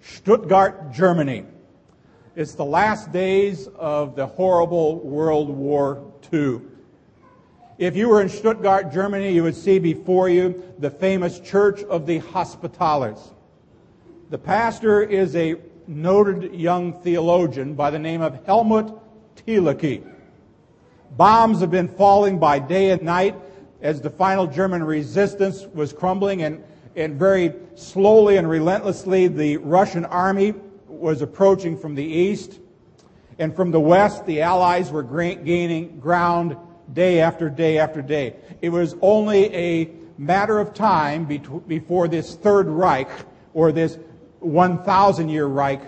Stuttgart, Germany. It's the last days of the horrible World War II. If you were in Stuttgart, Germany, you would see before you the famous Church of the Hospitallers. The pastor is a noted young theologian by the name of Helmut Thielicke. Bombs have been falling by day and night as the final German resistance was crumbling and, and very slowly and relentlessly the Russian army was approaching from the east. And from the west, the Allies were gaining ground day after day after day. It was only a matter of time before this Third Reich, or this 1,000 year Reich,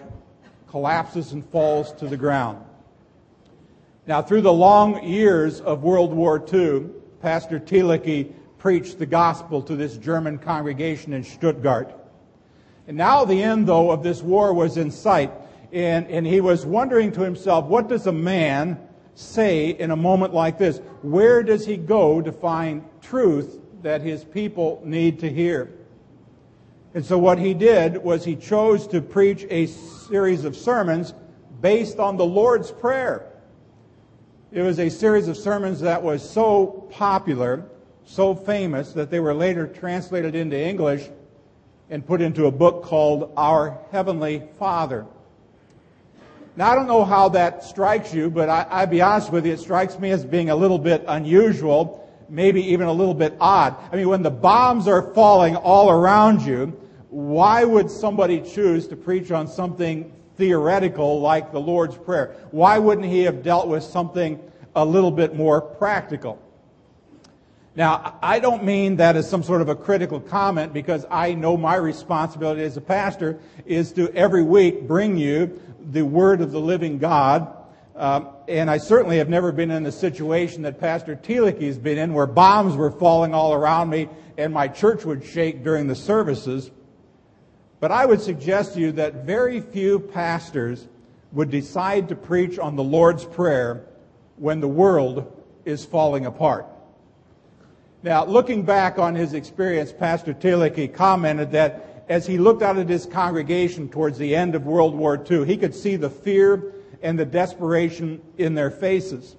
collapses and falls to the ground. Now, through the long years of World War II, Pastor Thielicke preached the gospel to this German congregation in Stuttgart. And now the end, though, of this war was in sight. And, and he was wondering to himself, what does a man say in a moment like this? Where does he go to find truth that his people need to hear? And so what he did was he chose to preach a series of sermons based on the Lord's Prayer. It was a series of sermons that was so popular, so famous, that they were later translated into English and put into a book called Our Heavenly Father. Now, I don't know how that strikes you, but I, I'll be honest with you, it strikes me as being a little bit unusual, maybe even a little bit odd. I mean, when the bombs are falling all around you, why would somebody choose to preach on something theoretical like the Lord's Prayer? Why wouldn't he have dealt with something a little bit more practical? Now, I don't mean that as some sort of a critical comment because I know my responsibility as a pastor is to every week bring you the Word of the living God. Um, and I certainly have never been in the situation that Pastor Thielicke's been in where bombs were falling all around me and my church would shake during the services. But I would suggest to you that very few pastors would decide to preach on the Lord's Prayer when the world is falling apart. Now, looking back on his experience, Pastor Thielicke commented that as he looked out at his congregation towards the end of World War II, he could see the fear and the desperation in their faces.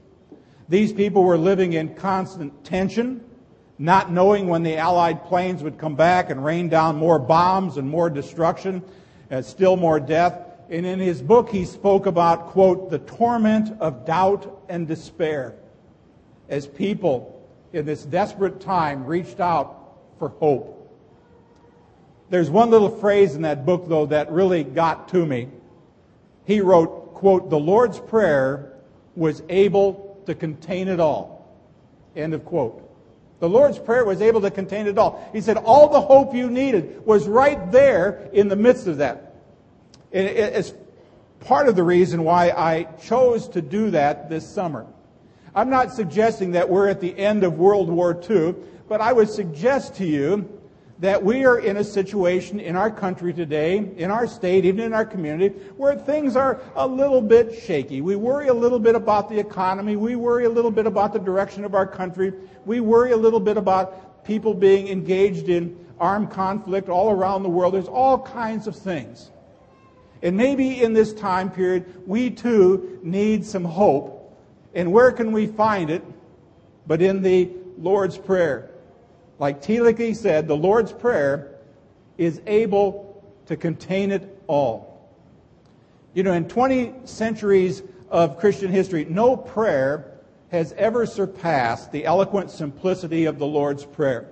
These people were living in constant tension not knowing when the Allied planes would come back and rain down more bombs and more destruction and still more death. And in his book, he spoke about, quote, the torment of doubt and despair as people in this desperate time reached out for hope. There's one little phrase in that book, though, that really got to me. He wrote, quote, the Lord's Prayer was able to contain it all. End of quote. The Lord's Prayer was able to contain it all. He said all the hope you needed was right there in the midst of that. And it's part of the reason why I chose to do that this summer. I'm not suggesting that we're at the end of World War II, but I would suggest to you that we are in a situation in our country today, in our state, even in our community, where things are a little bit shaky. We worry a little bit about the economy. We worry a little bit about the direction of our country. We worry a little bit about people being engaged in armed conflict all around the world. There's all kinds of things. And maybe in this time period, we too need some hope. And where can we find it but in the Lord's Prayer? Like Thielicke said, the Lord's Prayer is able to contain it all. You know, in 20 centuries of Christian history, no prayer has ever surpassed the eloquent simplicity of the Lord's Prayer.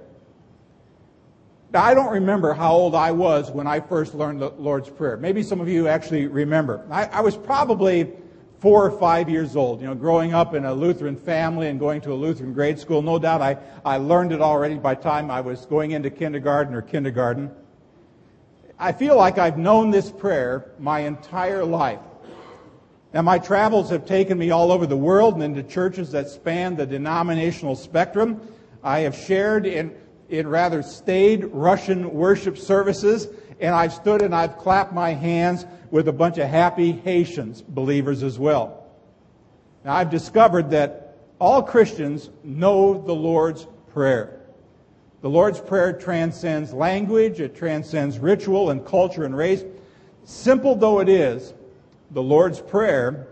Now, I don't remember how old I was when I first learned the Lord's Prayer. Maybe some of you actually remember. I, I was probably four or five years old. You know, growing up in a Lutheran family and going to a Lutheran grade school, no doubt I, I learned it already by the time I was going into kindergarten or kindergarten. I feel like I've known this prayer my entire life. Now, my travels have taken me all over the world and into churches that span the denominational spectrum. I have shared in, in rather staid Russian worship services, and I've stood and I've clapped my hands with a bunch of happy Haitians, believers as well. Now, I've discovered that all Christians know the Lord's Prayer. The Lord's Prayer transcends language, it transcends ritual and culture and race. Simple though it is, the Lord's Prayer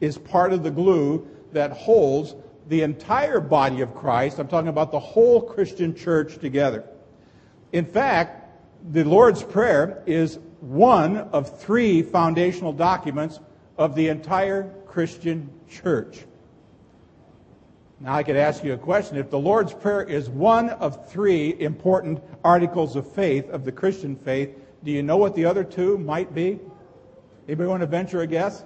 is part of the glue that holds the entire body of Christ. I'm talking about the whole Christian church together. In fact, the Lord's Prayer is one of three foundational documents of the entire Christian church. Now, I could ask you a question. If the Lord's Prayer is one of three important articles of faith, of the Christian faith, do you know what the other two might be? Anybody want to venture a guess?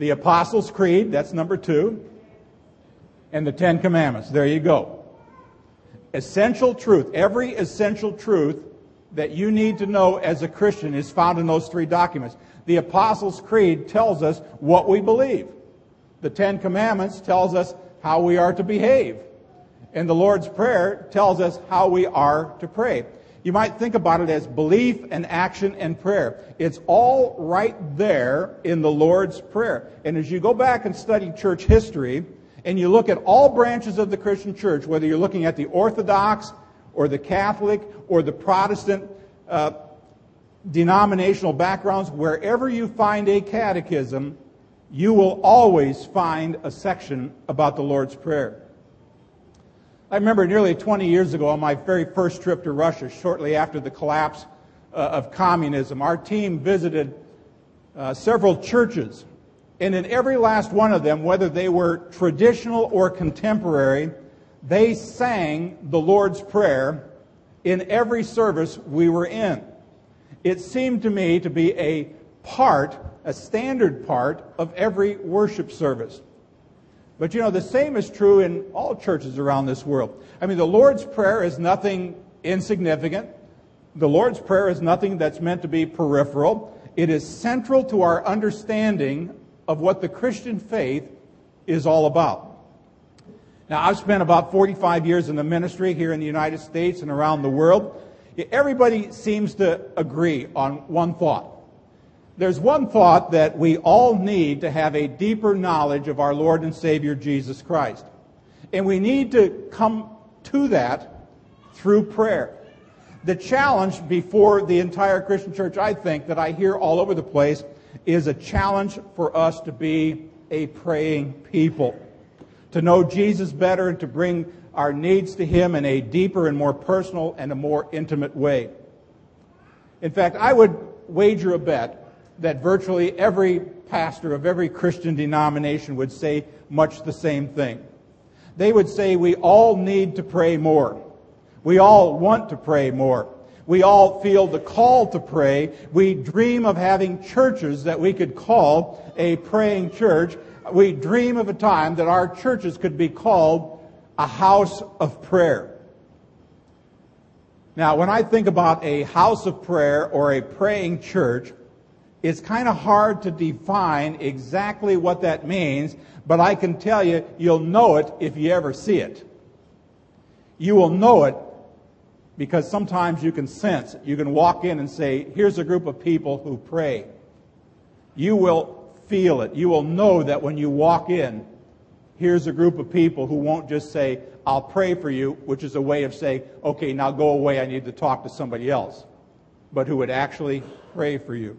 The Apostles' Creed, that's number two. And the Ten Commandments. There you go. Essential truth. Every essential truth that you need to know as a Christian is found in those three documents. The Apostles' Creed tells us what we believe. The Ten Commandments tells us how we are to behave. And the Lord's Prayer tells us how we are to pray. You might think about it as belief and action and prayer. It's all right there in the Lord's Prayer. And as you go back and study church history, and you look at all branches of the Christian church, whether you're looking at the Orthodox or the Catholic or the Protestant uh, denominational backgrounds, wherever you find a catechism, you will always find a section about the Lord's Prayer. I remember nearly 20 years ago on my very first trip to Russia, shortly after the collapse uh, of communism, our team visited uh, several churches. And in every last one of them, whether they were traditional or contemporary, they sang the Lord's Prayer in every service we were in. It seemed to me to be a part a standard part of every worship service. But you know, the same is true in all churches around this world. I mean, the Lord's Prayer is nothing insignificant. The Lord's Prayer is nothing that's meant to be peripheral. It is central to our understanding of what the Christian faith is all about. Now, I've spent about 45 years in the ministry here in the United States and around the world. Everybody seems to agree on one thought there's one thought that we all need to have a deeper knowledge of our Lord and Savior Jesus Christ. And we need to come to that through prayer. The challenge before the entire Christian church, I think, that I hear all over the place is a challenge for us to be a praying people. To know Jesus better and to bring our needs to Him in a deeper and more personal and a more intimate way. In fact, I would wager a bet that virtually every pastor of every Christian denomination would say much the same thing. They would say we all need to pray more. We all want to pray more. We all feel the call to pray. We dream of having churches that we could call a praying church. We dream of a time that our churches could be called a house of prayer. Now, when I think about a house of prayer or a praying church, it's kind of hard to define exactly what that means, but I can tell you, you'll know it if you ever see it. You will know it because sometimes you can sense it. You can walk in and say, here's a group of people who pray. You will feel it. You will know that when you walk in, here's a group of people who won't just say, I'll pray for you, which is a way of saying, okay, now go away, I need to talk to somebody else, but who would actually pray for you.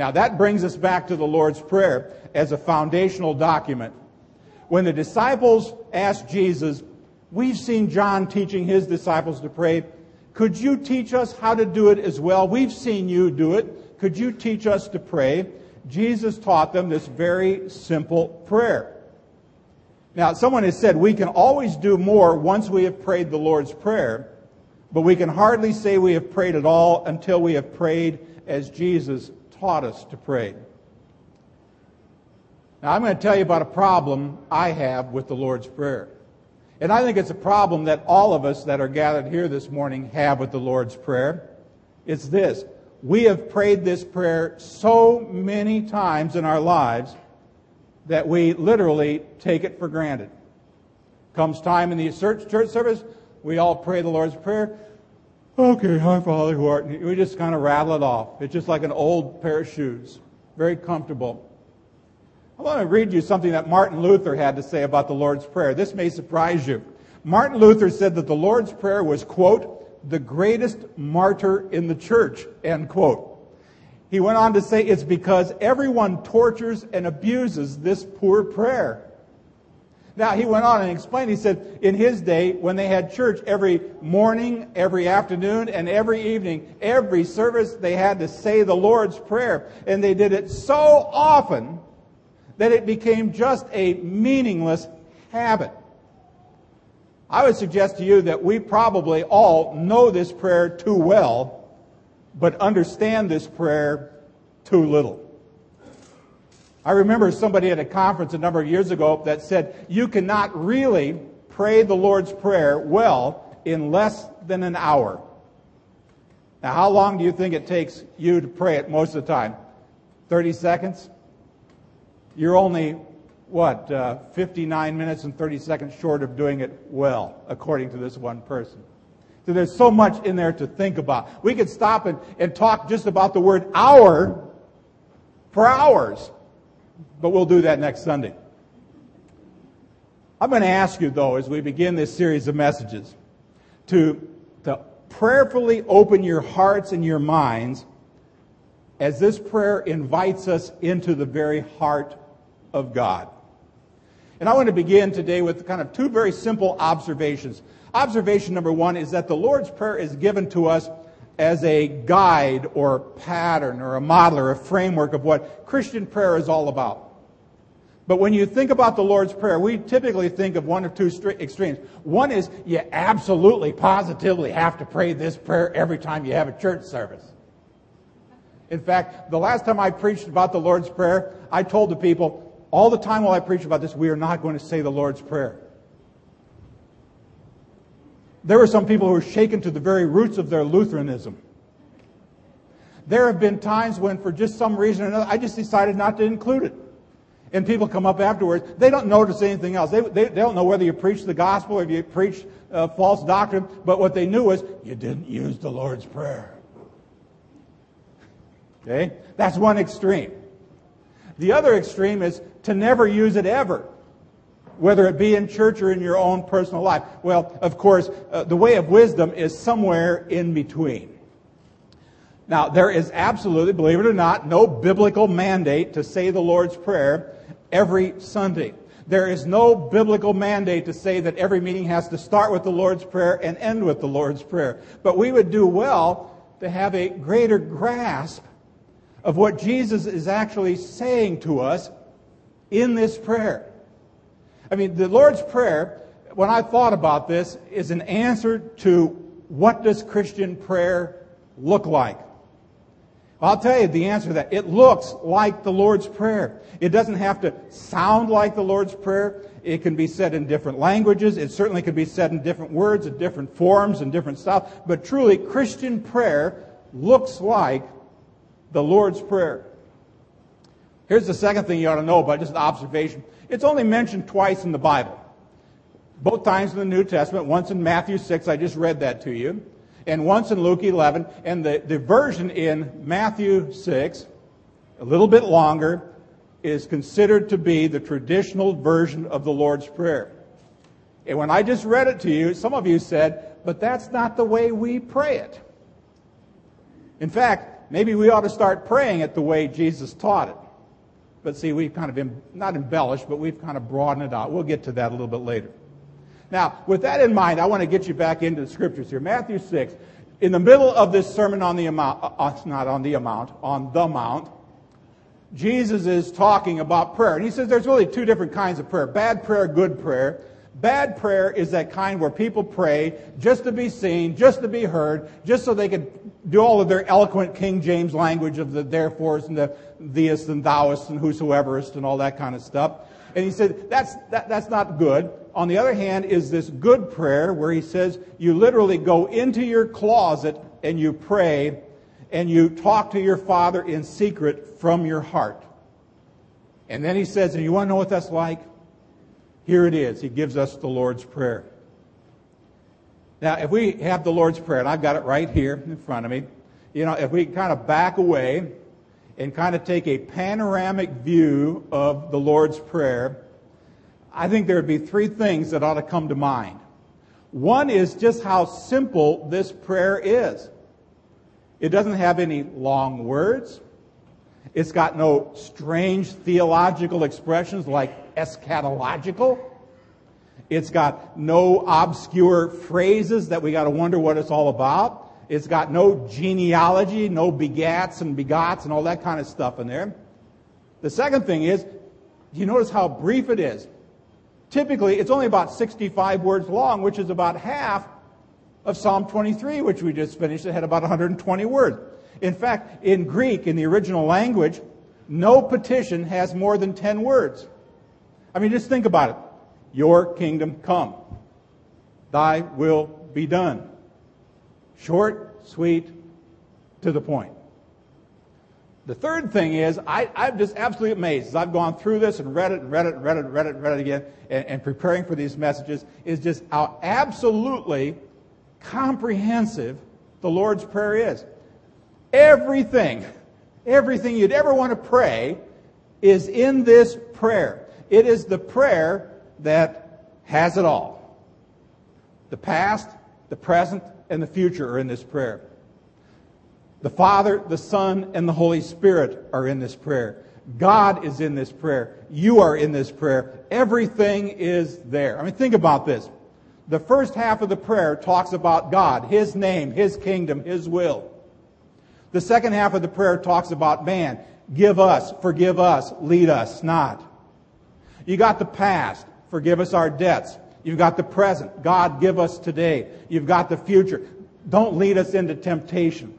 Now that brings us back to the Lord's Prayer as a foundational document. When the disciples asked Jesus, we've seen John teaching his disciples to pray. Could you teach us how to do it as well? We've seen you do it. Could you teach us to pray? Jesus taught them this very simple prayer. Now, someone has said we can always do more once we have prayed the Lord's Prayer, but we can hardly say we have prayed at all until we have prayed as Jesus taught us to pray. Now, I'm going to tell you about a problem I have with the Lord's Prayer. And I think it's a problem that all of us that are gathered here this morning have with the Lord's Prayer. It's this. We have prayed this prayer so many times in our lives that we literally take it for granted. Comes time in the church service, we all pray the Lord's Prayer. Okay, hi, Father who art We just kind of rattle it off. It's just like an old pair of shoes. Very comfortable. I want to read you something that Martin Luther had to say about the Lord's Prayer. This may surprise you. Martin Luther said that the Lord's Prayer was, quote, the greatest martyr in the church, end quote. He went on to say, it's because everyone tortures and abuses this poor prayer. Now, he went on and explained, he said, in his day, when they had church every morning, every afternoon, and every evening, every service, they had to say the Lord's Prayer. And they did it so often that it became just a meaningless habit. I would suggest to you that we probably all know this prayer too well, but understand this prayer too little. I remember somebody at a conference a number of years ago that said, you cannot really pray the Lord's Prayer well in less than an hour. Now, how long do you think it takes you to pray it most of the time? 30 seconds? You're only, what, uh, 59 minutes and 30 seconds short of doing it well, according to this one person. So there's so much in there to think about. We could stop and, and talk just about the word hour for hours. But we'll do that next Sunday. I'm going to ask you, though, as we begin this series of messages, to, to prayerfully open your hearts and your minds as this prayer invites us into the very heart of God. And I want to begin today with kind of two very simple observations. Observation number one is that the Lord's Prayer is given to us as a guide or pattern or a model or a framework of what Christian prayer is all about. But when you think about the Lord's Prayer, we typically think of one of two extremes. One is you absolutely, positively have to pray this prayer every time you have a church service. In fact, the last time I preached about the Lord's Prayer, I told the people, all the time while I preach about this, we are not going to say the Lord's Prayer. There were some people who were shaken to the very roots of their Lutheranism. There have been times when, for just some reason or another, I just decided not to include it. And people come up afterwards. They don't notice anything else. They, they, they don't know whether you preach the gospel or if you preach uh, false doctrine. But what they knew was you didn't use the Lord's Prayer. Okay? That's one extreme. The other extreme is to never use it ever whether it be in church or in your own personal life? Well, of course, uh, the way of wisdom is somewhere in between. Now, there is absolutely, believe it or not, no biblical mandate to say the Lord's Prayer every Sunday. There is no biblical mandate to say that every meeting has to start with the Lord's Prayer and end with the Lord's Prayer. But we would do well to have a greater grasp of what Jesus is actually saying to us in this prayer. I mean, the Lord's Prayer, when I thought about this, is an answer to what does Christian prayer look like? I'll tell you the answer to that. It looks like the Lord's Prayer. It doesn't have to sound like the Lord's Prayer. It can be said in different languages. It certainly can be said in different words, in different forms, and different styles. But truly, Christian prayer looks like the Lord's Prayer. Here's the second thing you ought to know about, just an observation. It's only mentioned twice in the Bible. Both times in the New Testament, once in Matthew 6, I just read that to you, and once in Luke 11. And the, the version in Matthew 6, a little bit longer, is considered to be the traditional version of the Lord's Prayer. And when I just read it to you, some of you said, but that's not the way we pray it. In fact, maybe we ought to start praying it the way Jesus taught it. But see, we've kind of, not embellished, but we've kind of broadened it out. We'll get to that a little bit later. Now, with that in mind, I want to get you back into the scriptures here. Matthew 6. In the middle of this sermon on the amount, uh, uh, not on the amount, on the mount, Jesus is talking about prayer. And he says there's really two different kinds of prayer. Bad prayer, good prayer. Bad prayer is that kind where people pray just to be seen, just to be heard, just so they could do all of their eloquent King James language of the therefores and the theists and thouists and whosoeverist and all that kind of stuff. And he said, that's, that, that's not good. On the other hand, is this good prayer where he says, you literally go into your closet and you pray and you talk to your Father in secret from your heart. And then he says, and you want to know what that's like? Here it is. He gives us the Lord's Prayer. Now, if we have the Lord's Prayer, and I've got it right here in front of me, you know, if we kind of back away and kind of take a panoramic view of the Lord's Prayer, I think there would be three things that ought to come to mind. One is just how simple this prayer is. It doesn't have any long words. It's got no strange theological expressions like eschatological. It's got no obscure phrases that we got to wonder what it's all about. It's got no genealogy, no begats and begots and all that kind of stuff in there. The second thing is, you notice how brief it is? Typically, it's only about 65 words long, which is about half of Psalm 23, which we just finished. It had about 120 words. In fact, in Greek, in the original language, no petition has more than 10 words. I mean, just think about it. Your kingdom come. Thy will be done. Short, sweet, to the point. The third thing is, I, am just absolutely amazed as I've gone through this and read it and read it and read it and read it and read it again and, and preparing for these messages, is just how absolutely comprehensive the Lord's Prayer is. Everything, everything you'd ever want to pray is in this prayer. It is the prayer that has it all. The past, the present, and the future are in this prayer. The Father, the Son, and the Holy Spirit are in this prayer. God is in this prayer. You are in this prayer. Everything is there. I mean, think about this. The first half of the prayer talks about God, His name, His kingdom, His will. The second half of the prayer talks about man. Give us, forgive us, lead us not. You got the past. Forgive us our debts. You've got the present. God, give us today. You've got the future. Don't lead us into temptation.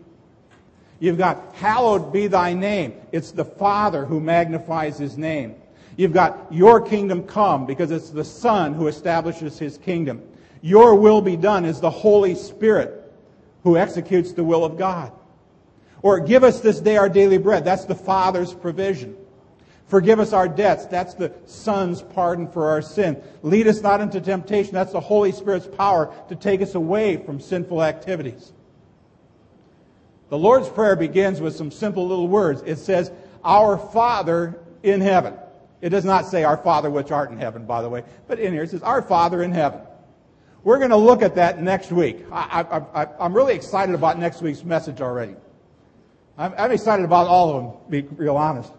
You've got, hallowed be thy name. It's the Father who magnifies his name. You've got, your kingdom come, because it's the Son who establishes his kingdom. Your will be done is the Holy Spirit who executes the will of God. Or give us this day our daily bread. That's the Father's provision. Forgive us our debts. That's the Son's pardon for our sin. Lead us not into temptation. That's the Holy Spirit's power to take us away from sinful activities. The Lord's Prayer begins with some simple little words. It says, Our Father in heaven. It does not say, Our Father which art in heaven, by the way, but in here it says, Our Father in heaven. We're going to look at that next week. I, am really excited about next week's message already. I'm, I'm excited about all of them, to be real honest.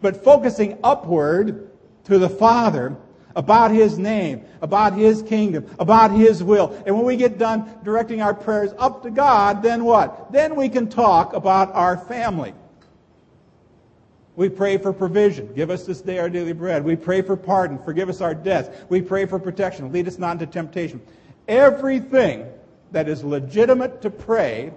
But focusing upward to the Father about His name, about His kingdom, about His will. And when we get done directing our prayers up to God, then what? Then we can talk about our family. We pray for provision. Give us this day our daily bread. We pray for pardon. Forgive us our debts. We pray for protection. Lead us not into temptation. Everything that is legitimate to pray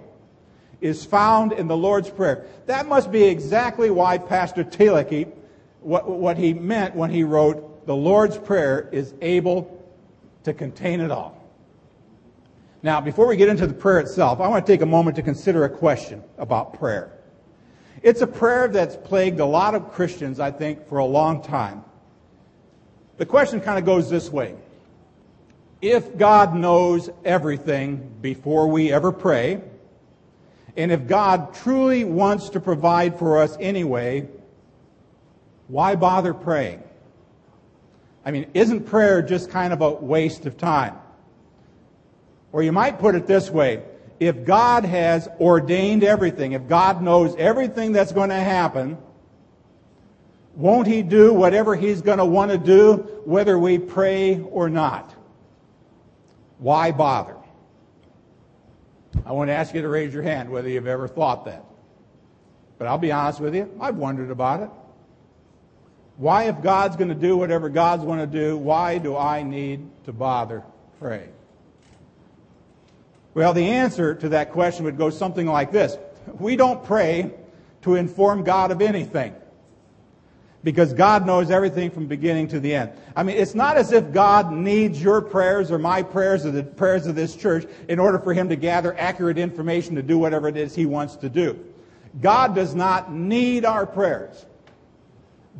is found in the Lord's Prayer. That must be exactly why Pastor Thielicke, what, what he meant when he wrote the Lord's Prayer is able to contain it all. Now, before we get into the prayer itself, I want to take a moment to consider a question about prayer. It's a prayer that's plagued a lot of Christians, I think, for a long time. The question kind of goes this way. If God knows everything before we ever pray, and if God truly wants to provide for us anyway, why bother praying? I mean, isn't prayer just kind of a waste of time? Or you might put it this way if God has ordained everything, if God knows everything that's going to happen, won't He do whatever He's going to want to do, whether we pray or not? Why bother? I want to ask you to raise your hand whether you've ever thought that. But I'll be honest with you, I've wondered about it. Why, if God's going to do whatever God's going to do, why do I need to bother praying? Well, the answer to that question would go something like this We don't pray to inform God of anything because God knows everything from beginning to the end. I mean, it's not as if God needs your prayers or my prayers or the prayers of this church in order for him to gather accurate information to do whatever it is he wants to do. God does not need our prayers.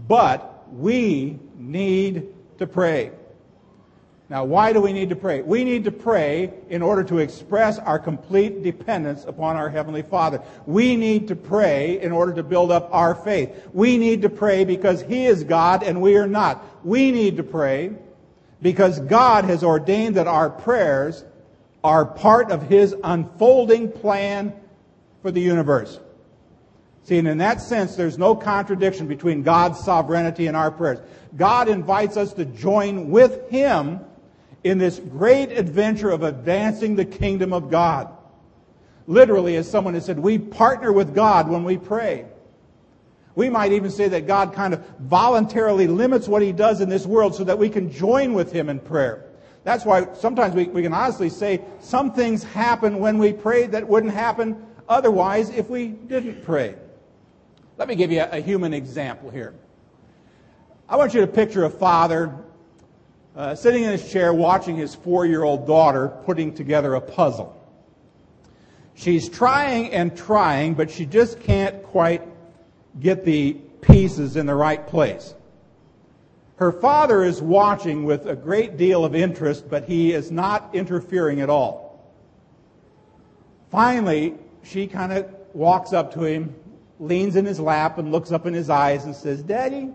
But we need to pray. Now, why do we need to pray? We need to pray in order to express our complete dependence upon our Heavenly Father. We need to pray in order to build up our faith. We need to pray because He is God and we are not. We need to pray because God has ordained that our prayers are part of His unfolding plan for the universe. See, and in that sense, there's no contradiction between God's sovereignty and our prayers. God invites us to join with Him in this great adventure of advancing the kingdom of God. Literally, as someone has said, we partner with God when we pray. We might even say that God kind of voluntarily limits what He does in this world so that we can join with Him in prayer. That's why sometimes we, we can honestly say some things happen when we pray that wouldn't happen otherwise if we didn't pray. Let me give you a, a human example here. I want you to picture a father uh, sitting in his chair watching his four year old daughter putting together a puzzle. She's trying and trying, but she just can't quite get the pieces in the right place. Her father is watching with a great deal of interest, but he is not interfering at all. Finally, she kind of walks up to him, leans in his lap, and looks up in his eyes and says, Daddy,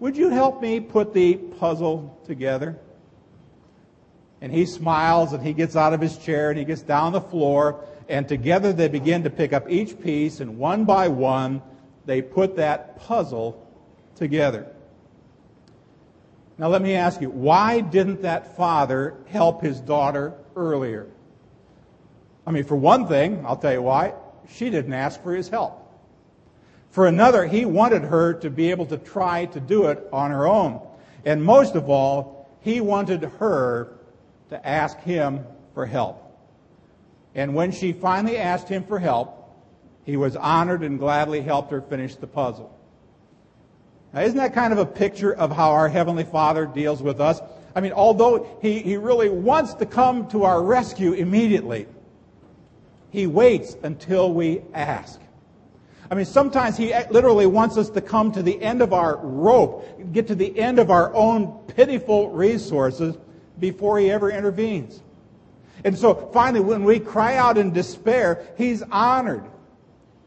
would you help me put the puzzle together? And he smiles and he gets out of his chair and he gets down the floor and together they begin to pick up each piece and one by one they put that puzzle together. Now let me ask you, why didn't that father help his daughter earlier? I mean, for one thing, I'll tell you why, she didn't ask for his help. For another, he wanted her to be able to try to do it on her own. And most of all, he wanted her to ask him for help. And when she finally asked him for help, he was honored and gladly helped her finish the puzzle. Now, isn't that kind of a picture of how our Heavenly Father deals with us? I mean, although he, he really wants to come to our rescue immediately, he waits until we ask. I mean, sometimes he literally wants us to come to the end of our rope, get to the end of our own pitiful resources before he ever intervenes. And so finally, when we cry out in despair, he's honored.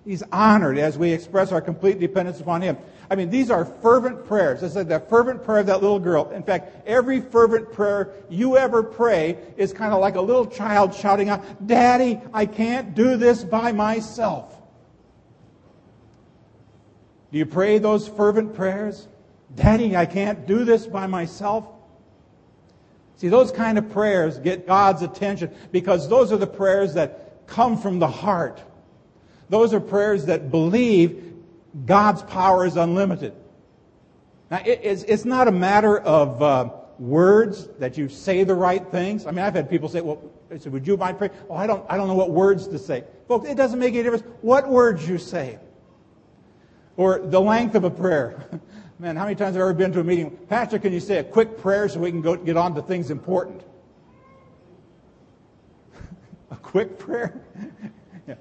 He's honored as we express our complete dependence upon him. I mean, these are fervent prayers. It's like that fervent prayer of that little girl. In fact, every fervent prayer you ever pray is kind of like a little child shouting out, Daddy, I can't do this by myself. Do you pray those fervent prayers? Daddy, I can't do this by myself. See, those kind of prayers get God's attention because those are the prayers that come from the heart. Those are prayers that believe God's power is unlimited. Now, it's, not a matter of uh, words that you say the right things. I mean, I've had people say, well, I said, would you mind praying? Oh, I don't, I don't know what words to say. Folks, it doesn't make any difference what words you say. Or the length of a prayer. Man, how many times have I ever been to a meeting? Pastor, can you say a quick prayer so we can go get on to things important? a quick prayer? yeah.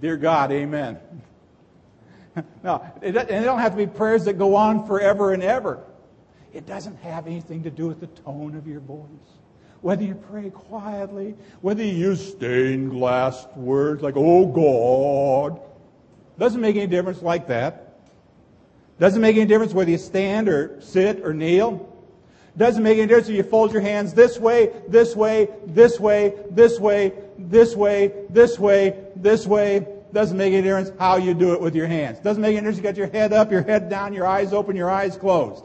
Dear God, amen. no, it, and it don't have to be prayers that go on forever and ever. It doesn't have anything to do with the tone of your voice. Whether you pray quietly, whether you use stained glass words like, oh God, doesn't make any difference like that. Doesn't make any difference whether you stand or sit or kneel. Doesn't make any difference if you fold your hands this way, this way, this way, this way, this way, this way, this way. Doesn't make any difference how you do it with your hands. Doesn't make any difference you got your head up, your head down, your eyes open, your eyes closed.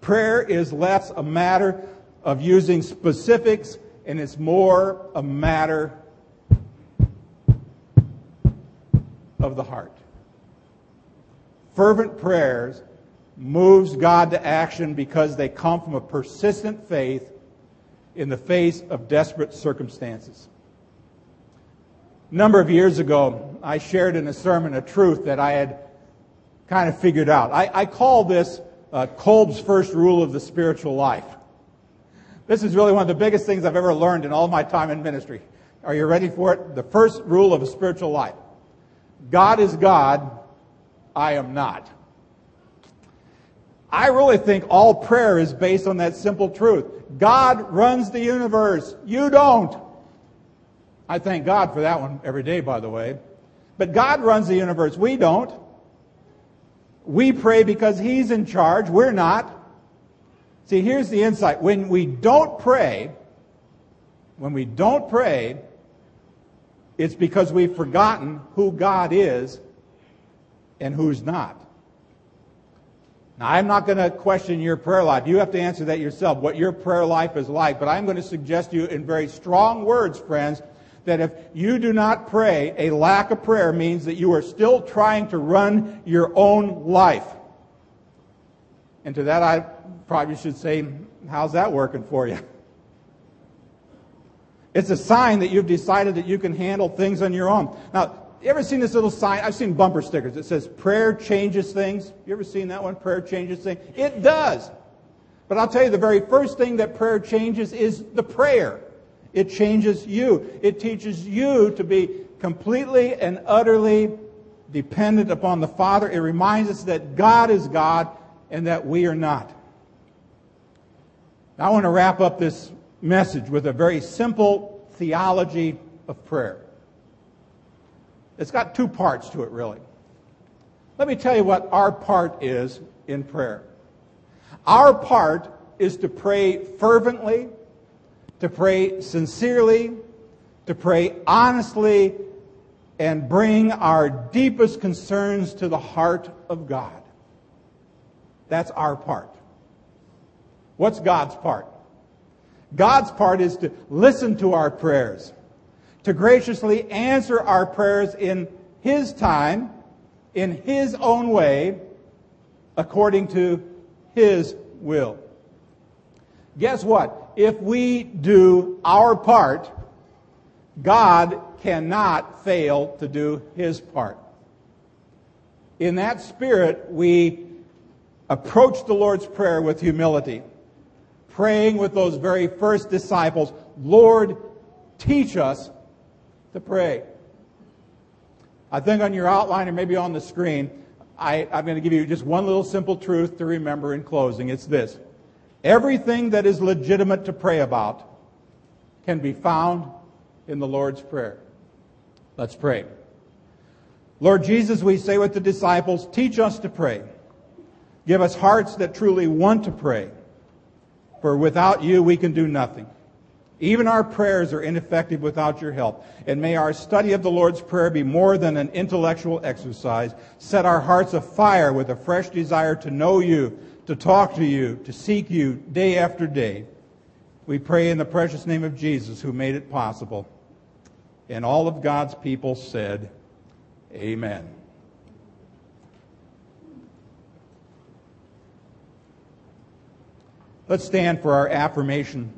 Prayer is less a matter of using specifics and it's more a matter of the heart. Fervent prayers moves God to action because they come from a persistent faith in the face of desperate circumstances. A number of years ago, I shared in a sermon a truth that I had kind of figured out. I, I call this uh, Kolb's first rule of the spiritual life. This is really one of the biggest things I've ever learned in all my time in ministry. Are you ready for it? The first rule of a spiritual life. God is God, I am not. I really think all prayer is based on that simple truth. God runs the universe. You don't. I thank God for that one every day, by the way. But God runs the universe. We don't. We pray because He's in charge. We're not. See, here's the insight. When we don't pray, when we don't pray, it's because we've forgotten who God is and who's not. Now, I'm not going to question your prayer life. You have to answer that yourself, what your prayer life is like. But I'm going to suggest to you in very strong words, friends, that if you do not pray, a lack of prayer means that you are still trying to run your own life. And to that, I probably should say, How's that working for you? It's a sign that you've decided that you can handle things on your own. Now, you ever seen this little sign? I've seen bumper stickers that says prayer changes things. You ever seen that one? Prayer changes things. It does. But I'll tell you, the very first thing that prayer changes is the prayer. It changes you. It teaches you to be completely and utterly dependent upon the Father. It reminds us that God is God and that we are not. Now, I want to wrap up this message with a very simple theology of prayer. It's got two parts to it, really. Let me tell you what our part is in prayer. Our part is to pray fervently to pray sincerely, to pray honestly, and bring our deepest concerns to the heart of God. That's our part. What's God's part? God's part is to listen to our prayers, to graciously answer our prayers in His time, in His own way, according to His will. Guess what? if we do our part, God cannot fail to do his part. In that spirit, we approach the Lord's Prayer with humility, praying with those very first disciples, Lord, teach us to pray. I think on your outline or maybe on the screen, I, am going to give you just one little simple truth to remember in closing. It's this. Everything that is legitimate to pray about can be found in the Lord's Prayer. Let's pray. Lord Jesus, we say with the disciples, teach us to pray. Give us hearts that truly want to pray. For without you, we can do nothing. Even our prayers are ineffective without your help. And may our study of the Lord's Prayer be more than an intellectual exercise. Set our hearts afire with a fresh desire to know you to talk to you, to seek you day after day. We pray in the precious name of Jesus who made it possible. And all of God's people said, Amen. Let's stand for our affirmation